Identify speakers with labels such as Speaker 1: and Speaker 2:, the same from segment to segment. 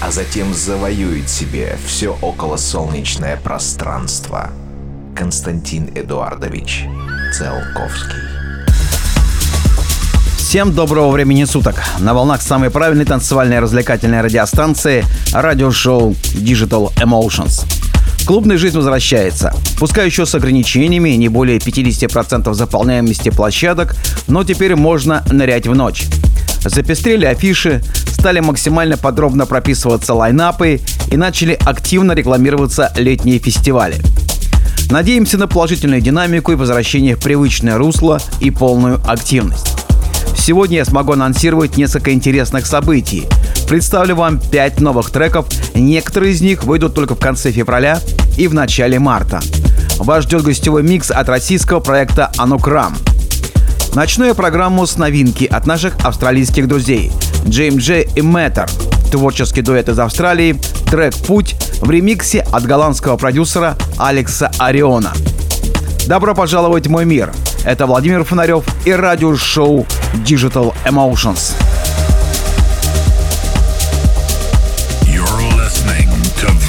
Speaker 1: а затем завоюет себе все околосолнечное пространство. Константин Эдуардович Циолковский.
Speaker 2: Всем доброго времени суток. На волнах самой правильной танцевальной развлекательной радиостанции радиошоу Digital Emotions. Клубная жизнь возвращается. Пускай еще с ограничениями, не более 50% заполняемости площадок, но теперь можно нырять в ночь. Запестрели афиши, стали максимально подробно прописываться лайнапы и начали активно рекламироваться летние фестивали. Надеемся на положительную динамику и возвращение в привычное русло и полную активность. Сегодня я смогу анонсировать несколько интересных событий. Представлю вам 5 новых треков, некоторые из них выйдут только в конце февраля и в начале марта. Вас ждет гостевой микс от российского проекта «Анукрам». Начну я программу с новинки от наших австралийских друзей. JMJ эм и Мэттер, Творческий дуэт из Австралии, трек «Путь» в ремиксе от голландского продюсера Алекса Ориона. Добро пожаловать в мой мир. Это Владимир Фонарев и радиошоу Digital Emotions. You're listening to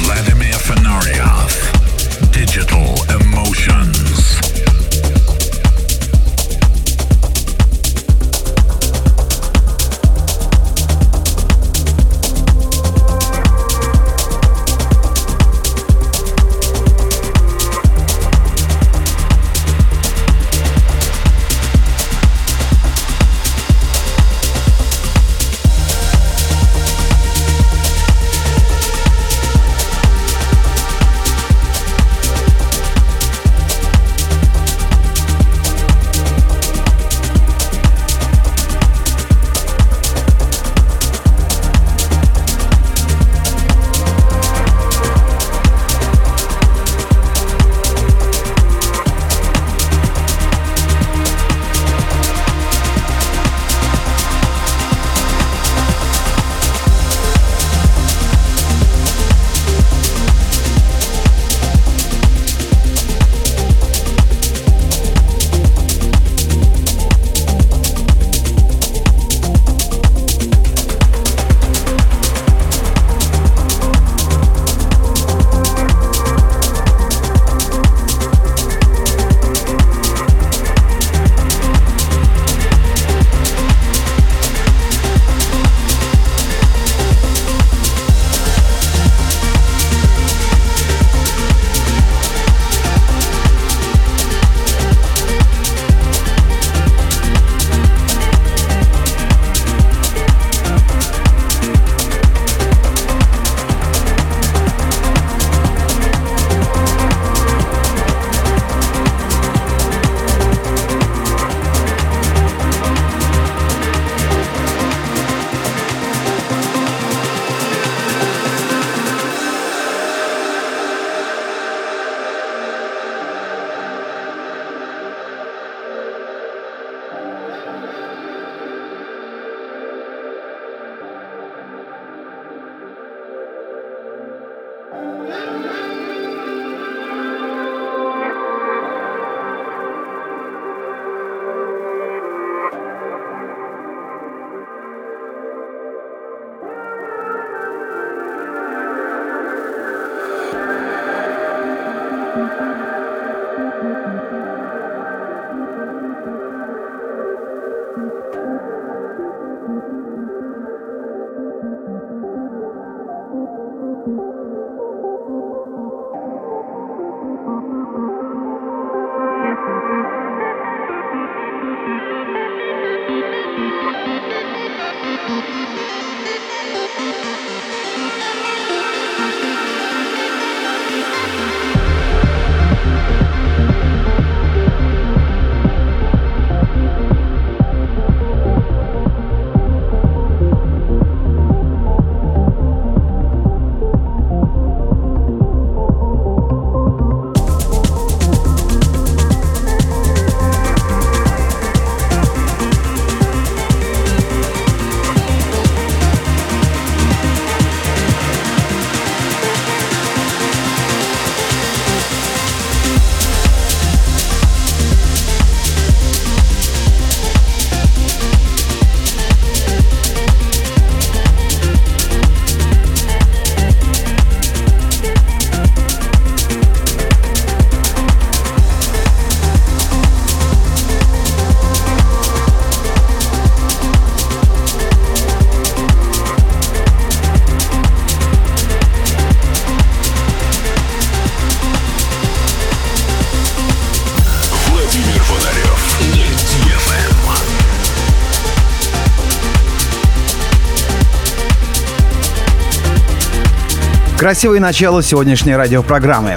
Speaker 2: Красивое начало сегодняшней радиопрограммы.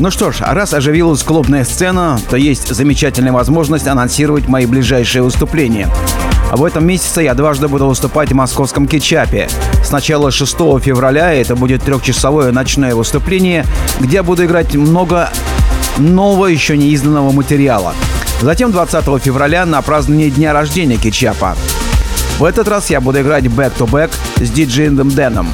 Speaker 2: Ну что ж, раз оживилась клубная сцена, то есть замечательная возможность анонсировать мои ближайшие выступления. В этом месяце я дважды буду выступать в московском Кетчапе. Сначала 6 февраля это будет трехчасовое ночное выступление, где я буду играть много нового еще не изданного материала. Затем 20 февраля на празднование дня рождения Кетчапа. В этот раз я буду играть back-to-back с диджеем Дэном.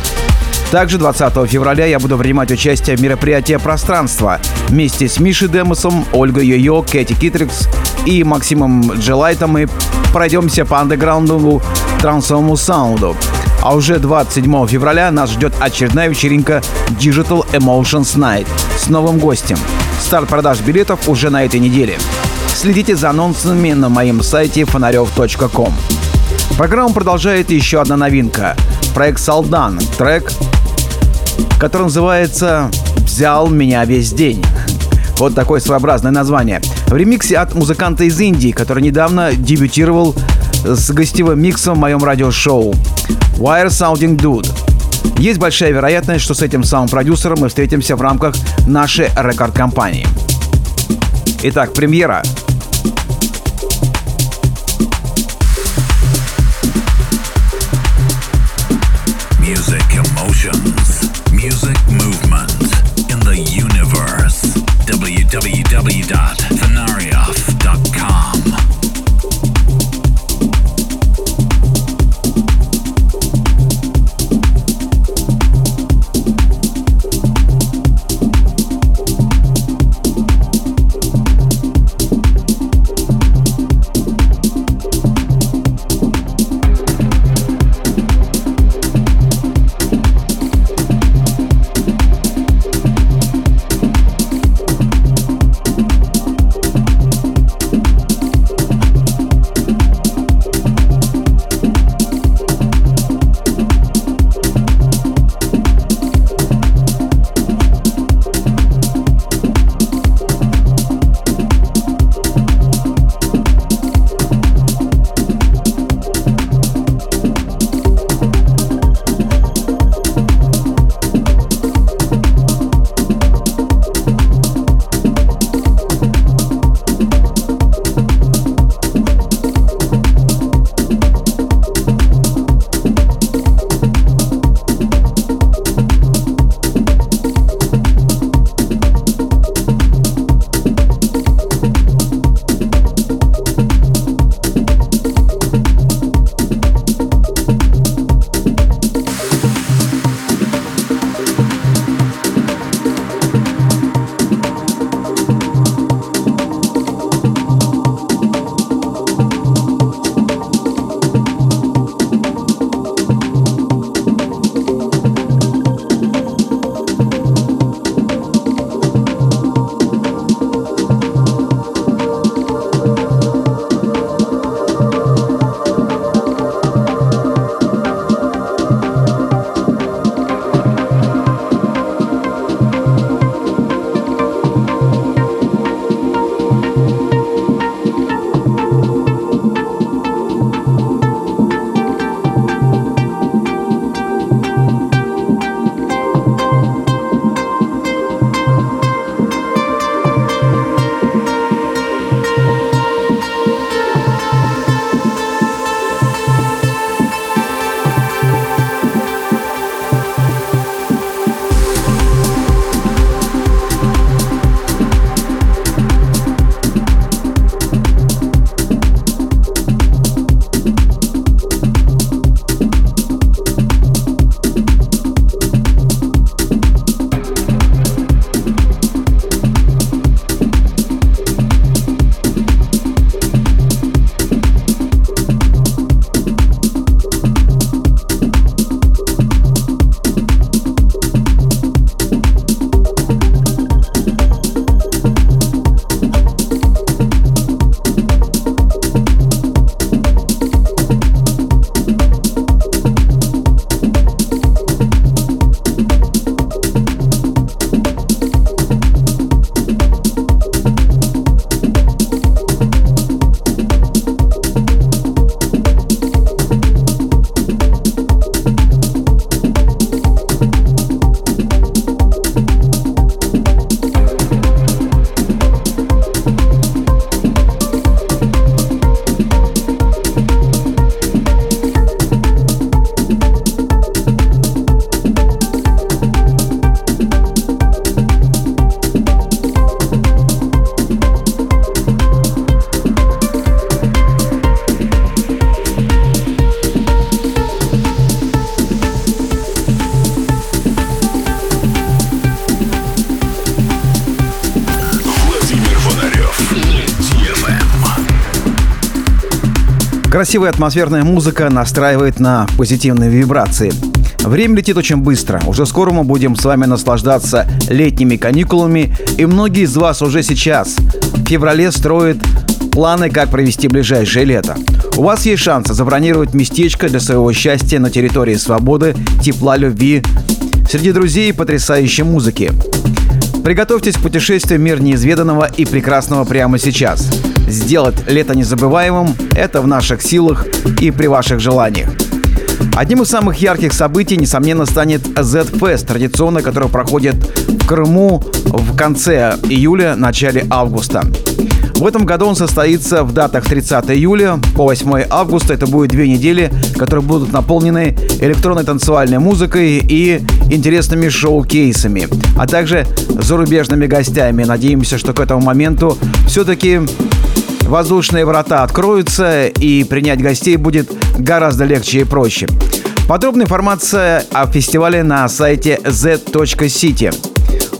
Speaker 2: Также 20 февраля я буду принимать участие в мероприятии «Пространство» вместе с Мишей Демосом, Ольгой Йо-Йо, Кэти Китрикс и Максимом Джилайтом мы пройдемся по андеграундовому трансовому саунду. А уже 27 февраля нас ждет очередная вечеринка Digital Emotions Night с новым гостем. Старт продаж билетов уже на этой неделе. Следите за анонсами на моем сайте фонарев.ком. Программу продолжает еще одна новинка. Проект Салдан. Трек который называется «Взял меня весь день». Вот такое своеобразное название. В ремиксе от музыканта из Индии, который недавно дебютировал с гостевым миксом в моем радиошоу Wire Sounding Dude. Есть большая вероятность, что с этим самым продюсером мы встретимся в рамках нашей рекорд-компании. Итак, премьера
Speaker 3: Music emotions. Music movement in the universe. www.fenarioff.com
Speaker 2: Красивая атмосферная музыка настраивает на позитивные вибрации. Время летит очень быстро. Уже скоро мы будем с вами наслаждаться летними каникулами, и многие из вас уже сейчас, в феврале, строят планы, как провести ближайшее лето. У вас есть шанс забронировать местечко для своего счастья на территории свободы, тепла, любви, среди друзей и потрясающей музыки. Приготовьтесь к путешествию в мир неизведанного и прекрасного прямо сейчас. Сделать лето незабываемым – это в наших силах и при ваших желаниях. Одним из самых ярких событий, несомненно, станет Z-Fest, традиционно, который проходит в Крыму в конце июля, начале августа. В этом году он состоится в датах 30 июля по 8 августа. Это будет две недели, которые будут наполнены электронной танцевальной музыкой и интересными шоу-кейсами, а также зарубежными гостями. Надеемся, что к этому моменту все-таки воздушные врата откроются и принять гостей будет гораздо легче и проще. Подробная информация о фестивале на сайте z.city.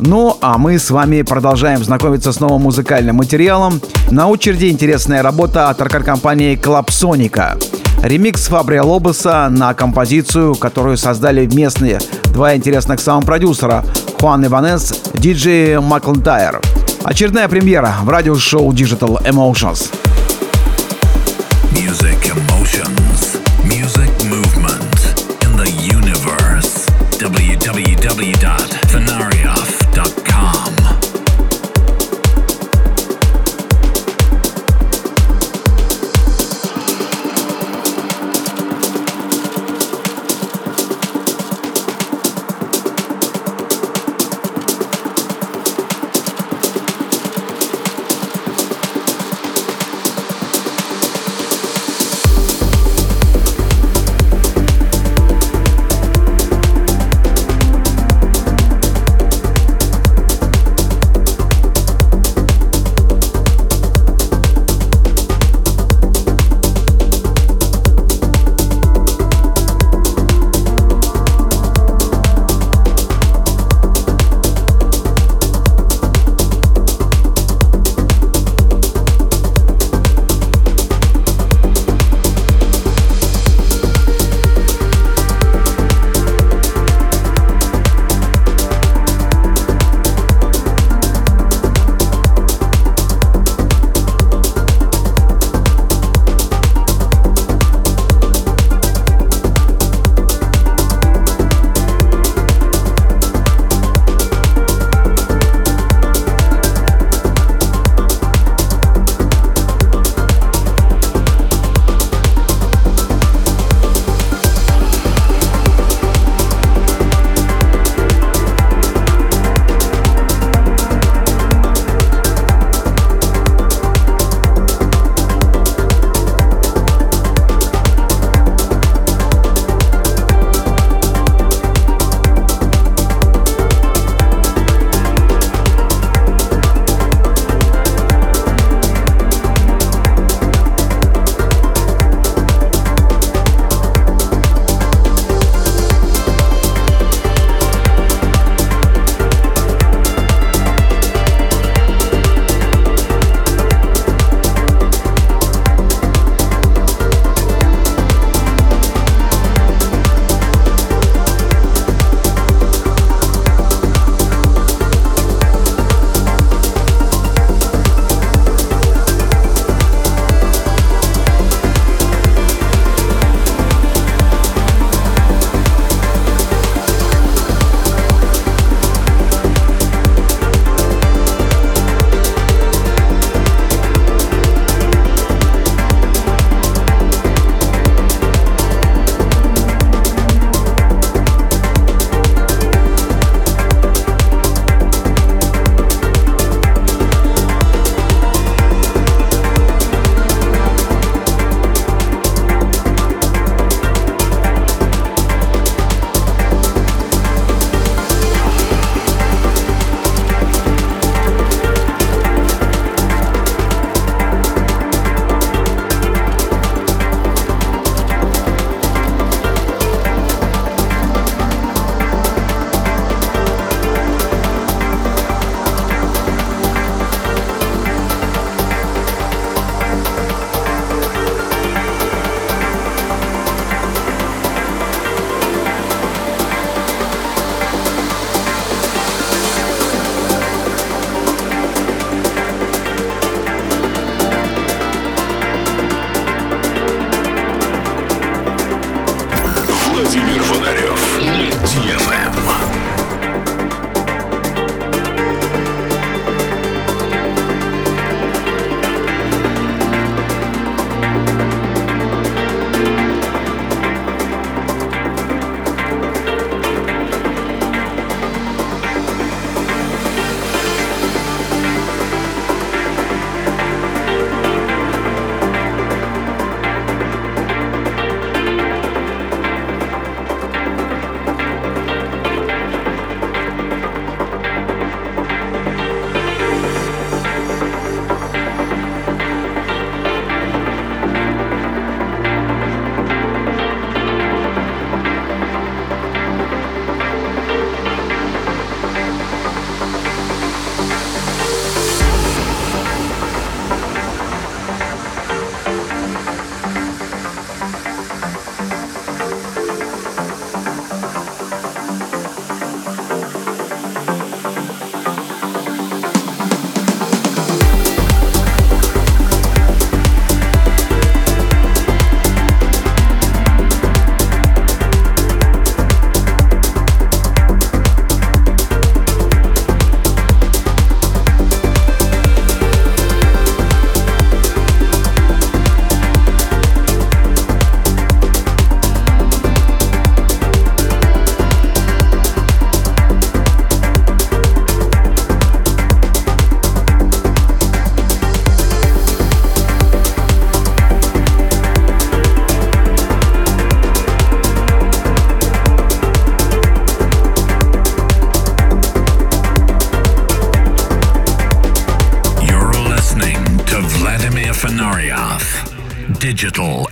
Speaker 2: Ну, а мы с вами продолжаем знакомиться с новым музыкальным материалом. На очереди интересная работа от компании Клапсоника. Ремикс Фабрия Лобоса на композицию, которую создали местные два интересных саунд-продюсера Хуан Иванес, диджей Маклентайр. Очередная премьера в радиошоу Digital Emotions.
Speaker 3: Music Emotions. Music Movement in the Universe. www.fenarioff.com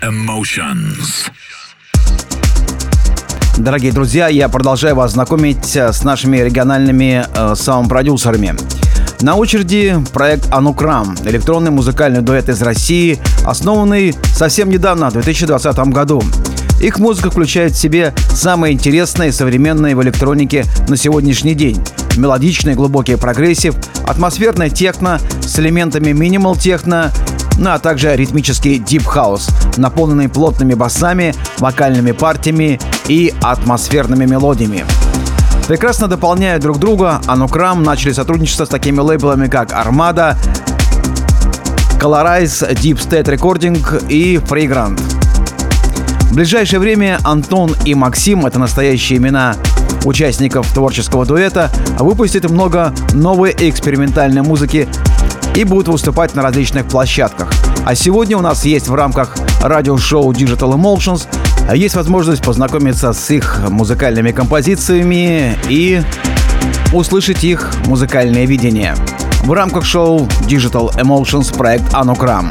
Speaker 3: Emotions.
Speaker 2: Дорогие друзья, я продолжаю вас знакомить э, с нашими региональными э, саунд-продюсерами. На очереди проект «Anuqram» — электронный музыкальный дуэт из России, основанный совсем недавно, в 2020 году. Их музыка включает в себе самые интересные современные в электронике на сегодняшний день. Мелодичный глубокий прогрессив, атмосферная техно с элементами минимал техно ну а также ритмический Deep House, наполненный плотными басами, вокальными партиями и атмосферными мелодиями. Прекрасно дополняя друг друга, Анукрам начали сотрудничество с такими лейблами, как Armada, Colorize, Deep State Recording и Fragrant. В ближайшее время Антон и Максим, это настоящие имена участников творческого дуэта, выпустят много новой экспериментальной музыки и будут выступать на различных площадках. А сегодня у нас есть в рамках радиошоу Digital Emotions есть возможность познакомиться с их музыкальными композициями и услышать их музыкальное видение. В рамках шоу Digital Emotions проект Анукрам.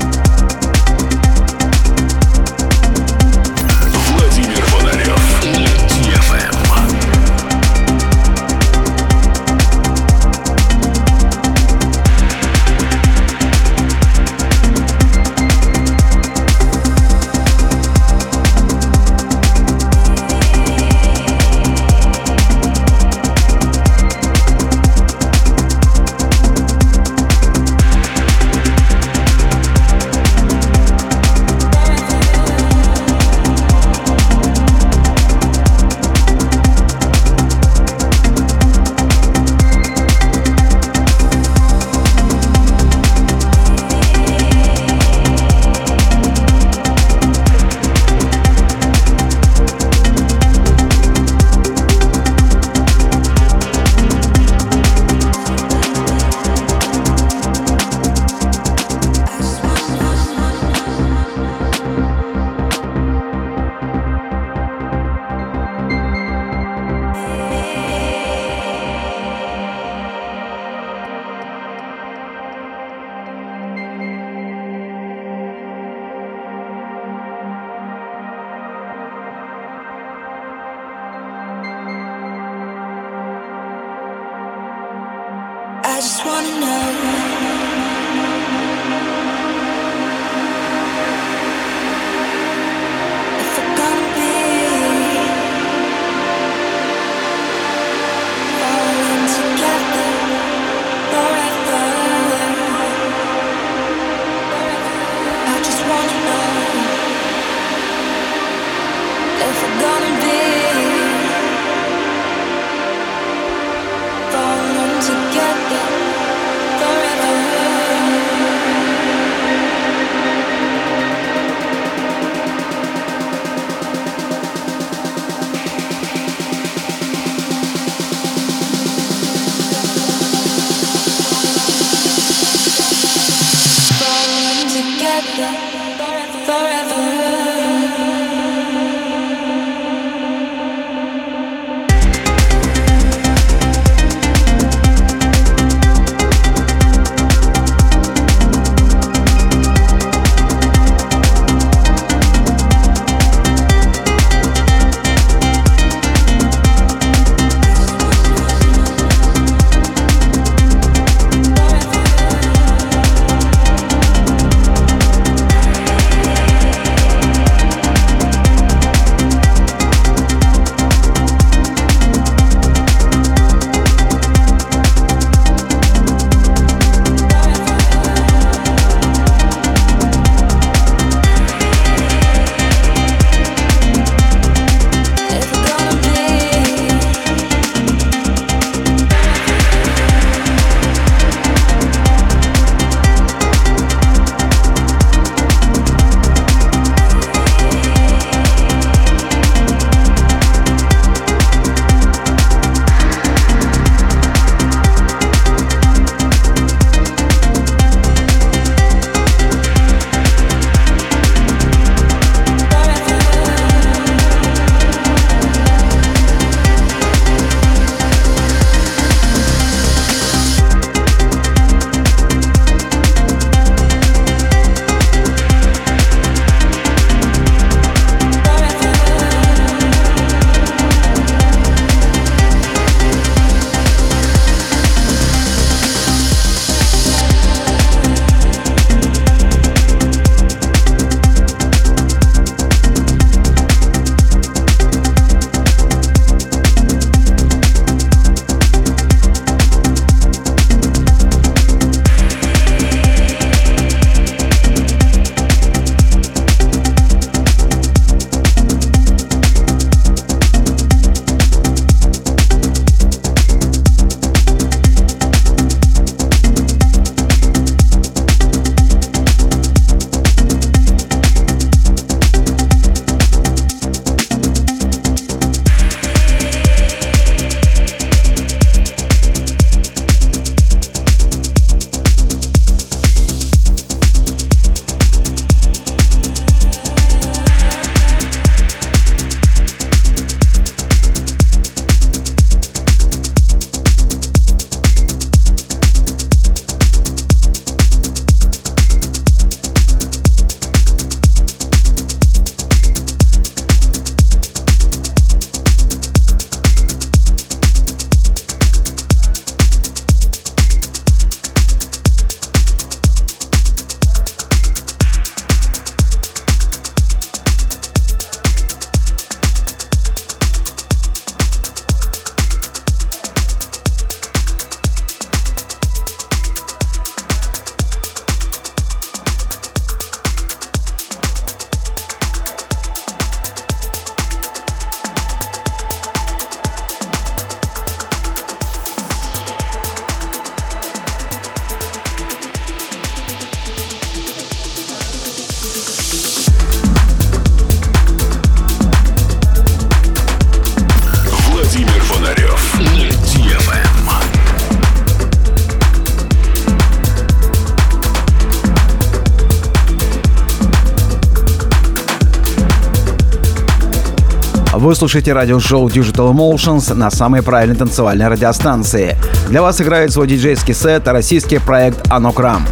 Speaker 2: Вы слушаете радиошоу Digital Emotions на самой правильной танцевальной радиостанции. Для вас играет свой диджейский сет российский проект Анокрам.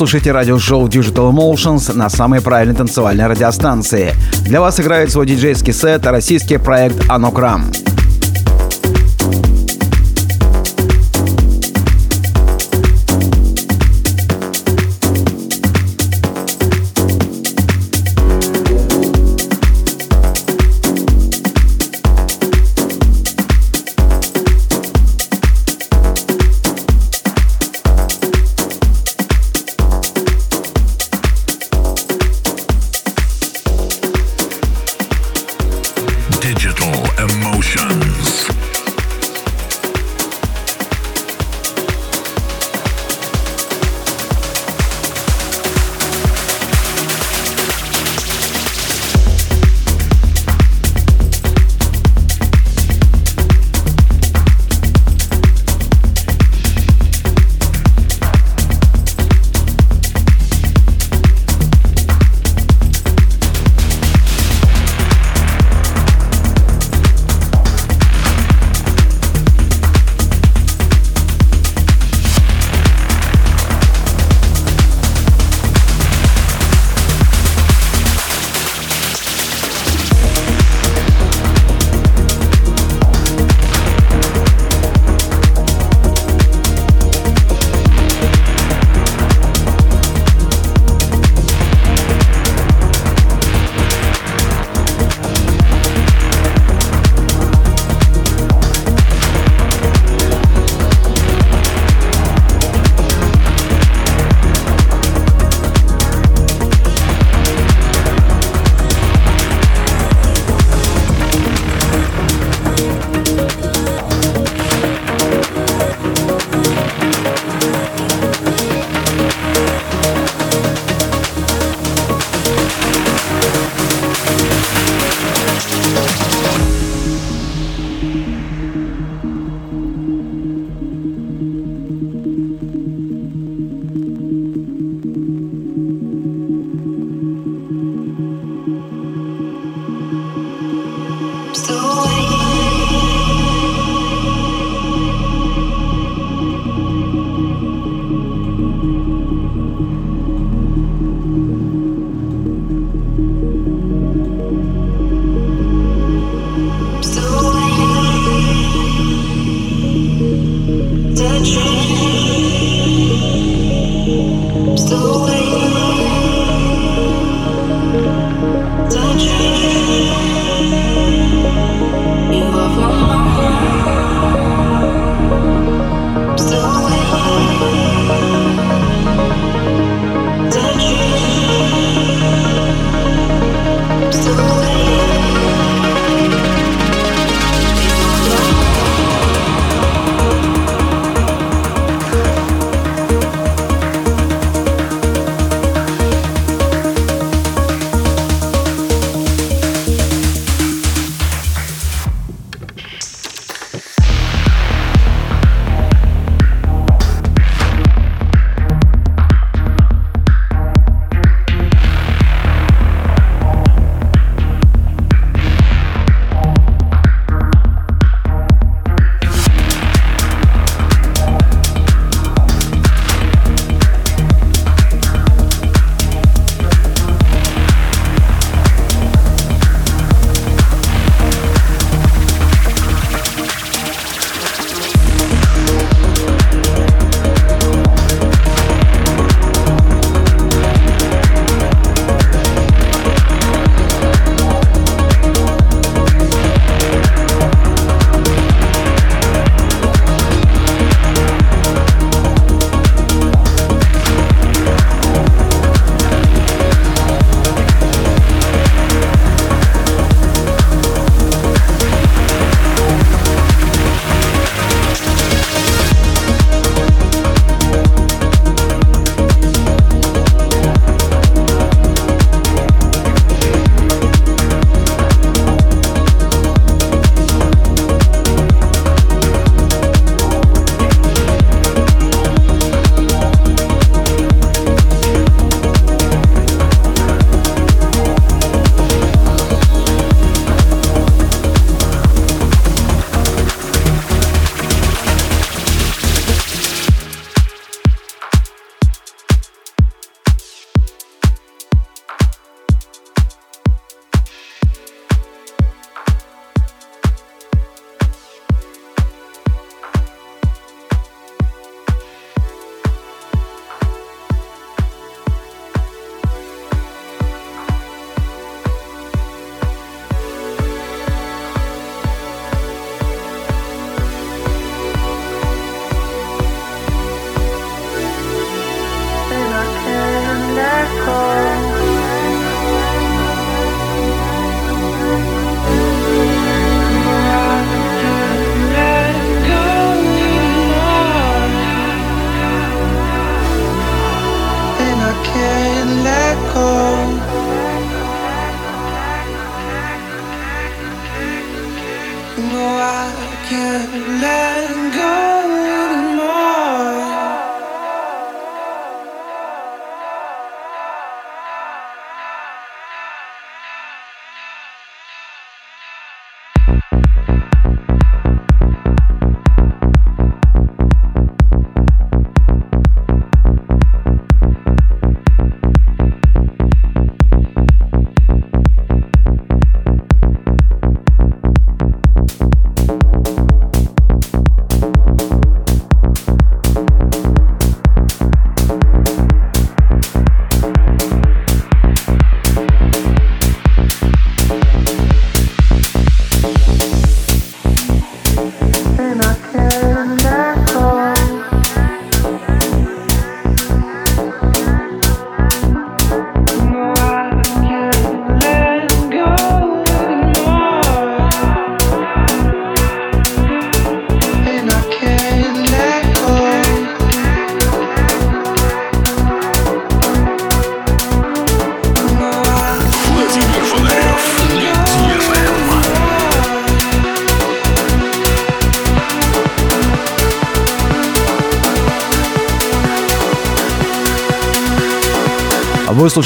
Speaker 2: Слушаете радиошоу Digital Emotions на самой правильной танцевальной радиостанции. Для вас играет свой диджейский сет российский проект Анокрам.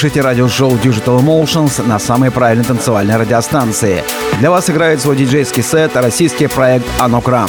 Speaker 2: Слушаете радиошоу Digital Emotions на самой правильной танцевальной радиостанции. Для вас играет свой диджейский сет российский проект «Анокрам».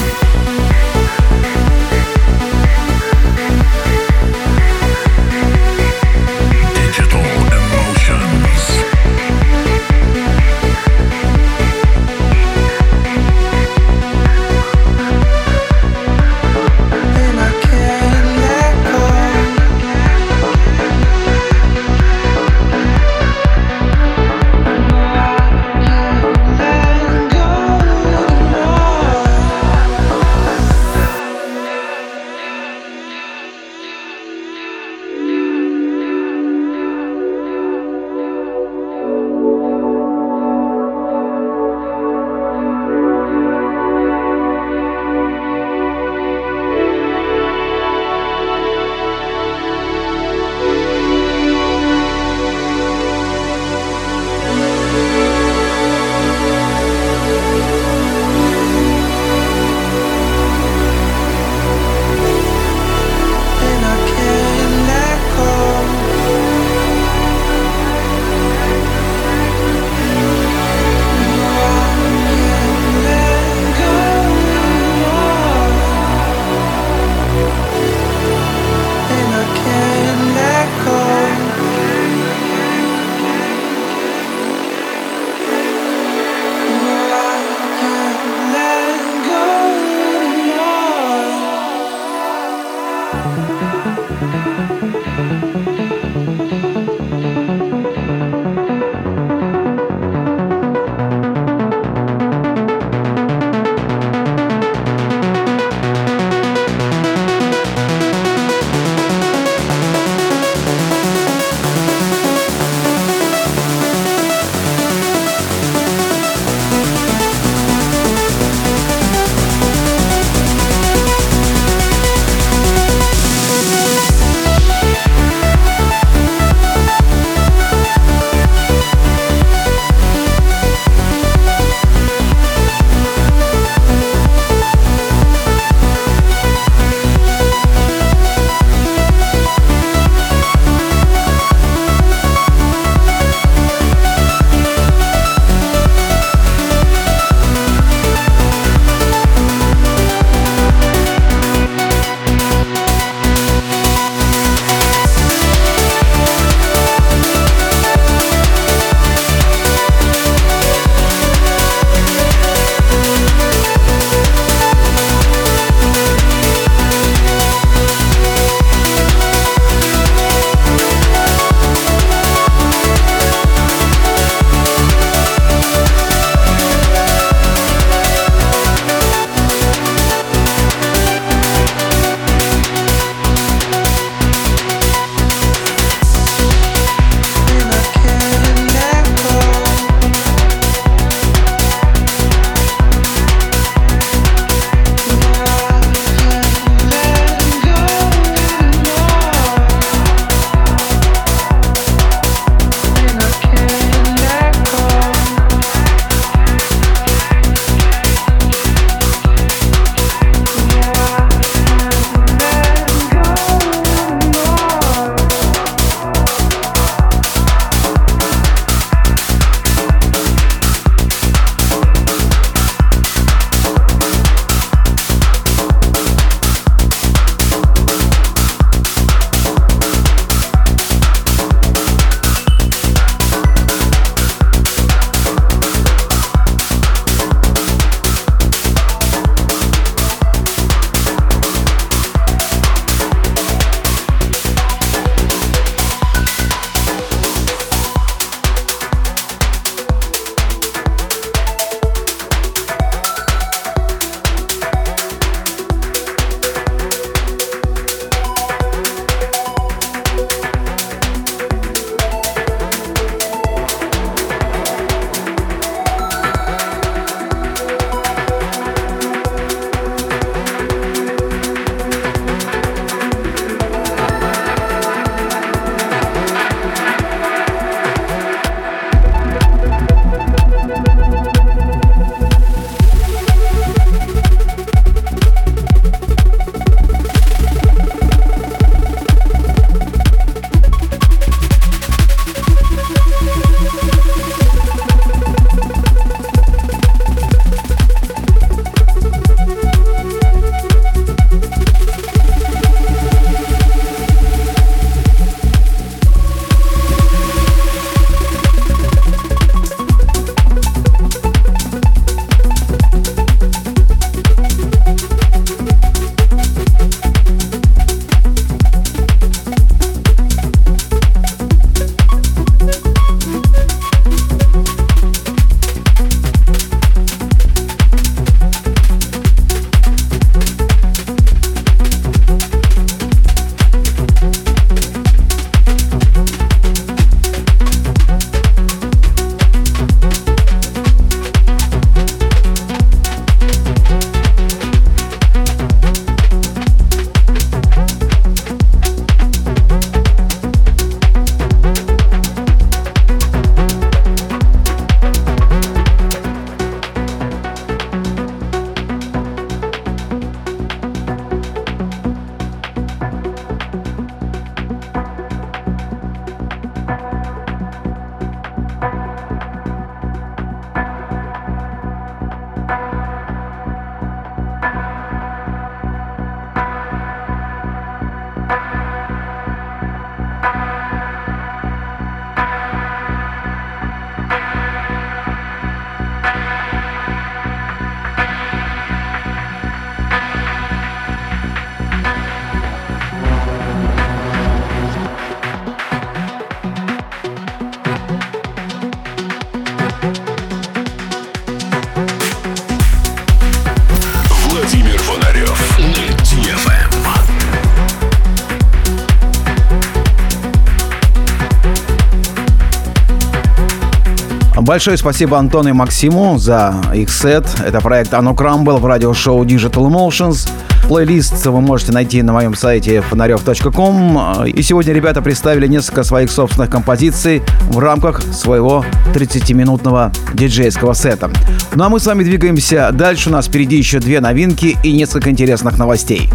Speaker 2: Большое спасибо Антону и Максиму за их сет. Это проект Ано Крамбл в радиошоу Digital Emotions. Плейлист вы можете найти на моем сайте фонарев.ком. И сегодня ребята представили несколько своих собственных композиций в рамках своего 30-минутного диджейского сета. Ну а мы с вами двигаемся дальше. У нас впереди еще две новинки и несколько интересных новостей.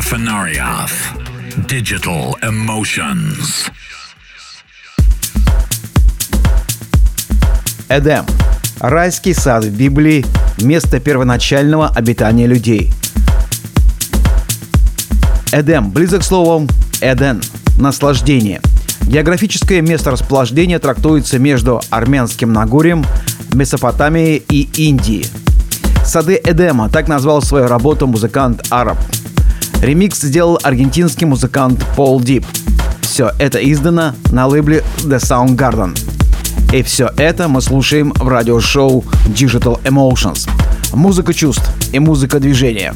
Speaker 3: Fenarioff. Digital Emotions.
Speaker 2: Эдем. Райский сад в Библии – место первоначального обитания людей. Эдем близок к слову «Эден» – наслаждение. Географическое место расположения трактуется между Армянским Нагорьем, Месопотамией и Индией – «Сады Эдема» — так назвал свою работу музыкант Араб. Ремикс сделал аргентинский музыкант Пол Дип. Все это издано на лейбле The Sound Garden. И все это мы слушаем в радиошоу Digital Emotions. Музыка чувств и музыка движения.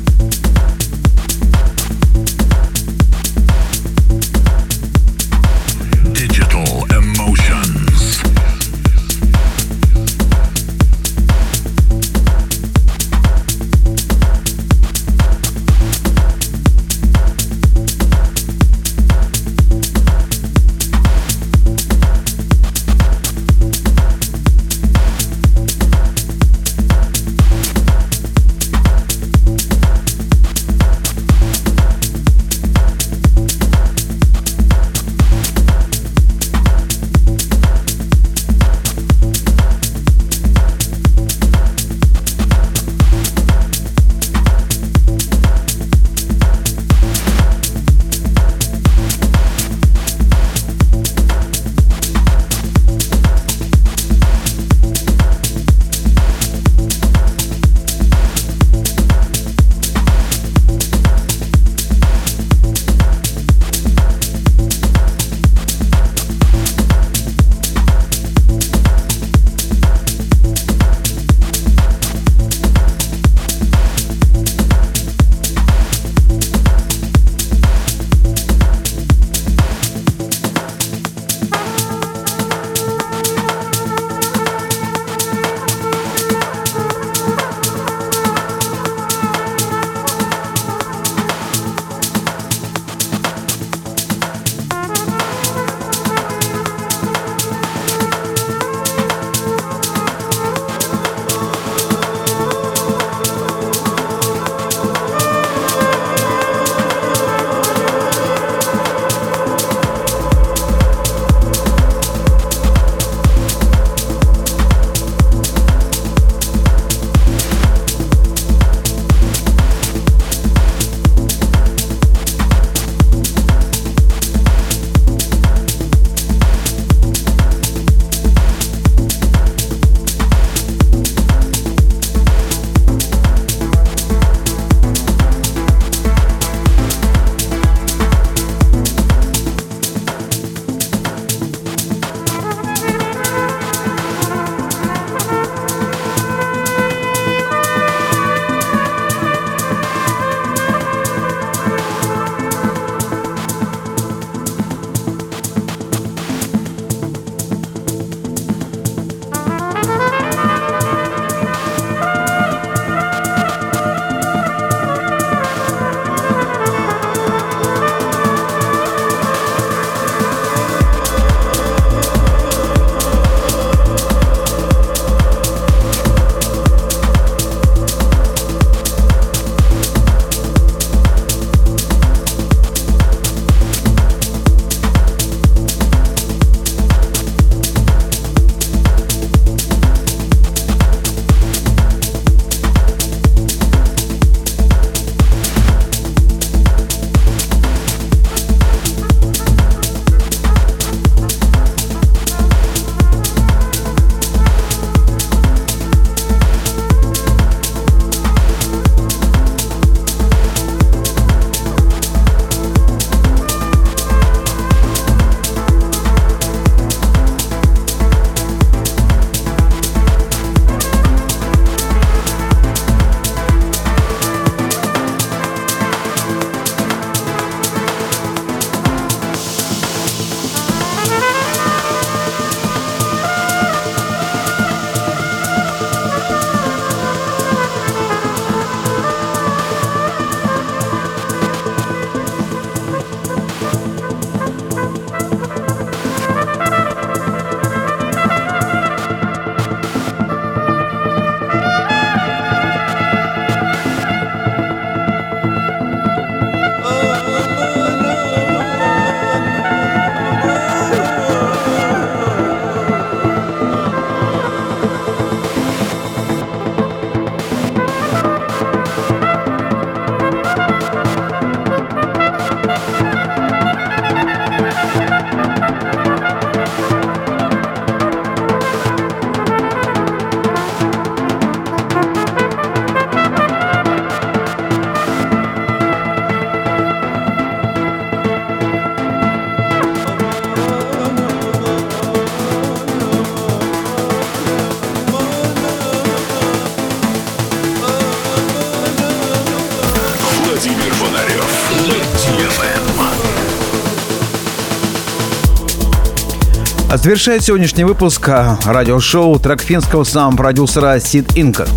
Speaker 2: Завершает сегодняшний выпуск а, радиошоу трек финского саунд-продюсера Sid Inc.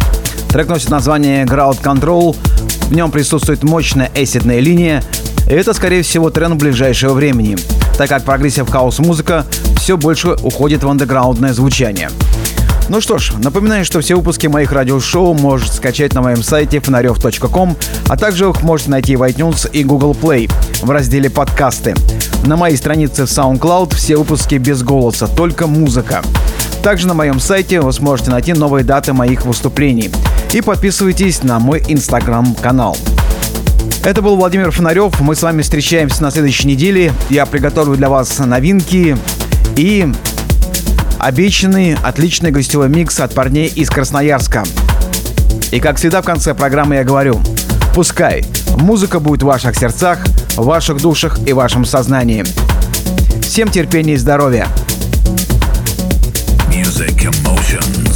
Speaker 2: Трек носит название Ground Control. В нем присутствует мощная эсидная линия. И это, скорее всего, тренд ближайшего времени, так как прогрессив-хаус-музыка все больше уходит в андеграундное звучание. Ну что ж, напоминаю, что все выпуски моих радиошоу можете скачать на моем сайте fonarev.com, а также их можете найти в iTunes и Google Play в разделе «Подкасты». На моей странице в SoundCloud все выпуски без голоса, только музыка. Также на моем сайте вы сможете найти новые даты моих выступлений. И подписывайтесь на мой инстаграм-канал. Это был Владимир Фонарев. Мы с вами встречаемся на следующей неделе. Я приготовлю для вас новинки и обещанный отличный гостевой микс от парней из Красноярска. И как всегда в конце программы я говорю, пускай музыка будет в ваших сердцах, в ваших душах и вашем сознании. Всем терпения и здоровья. Music emotions.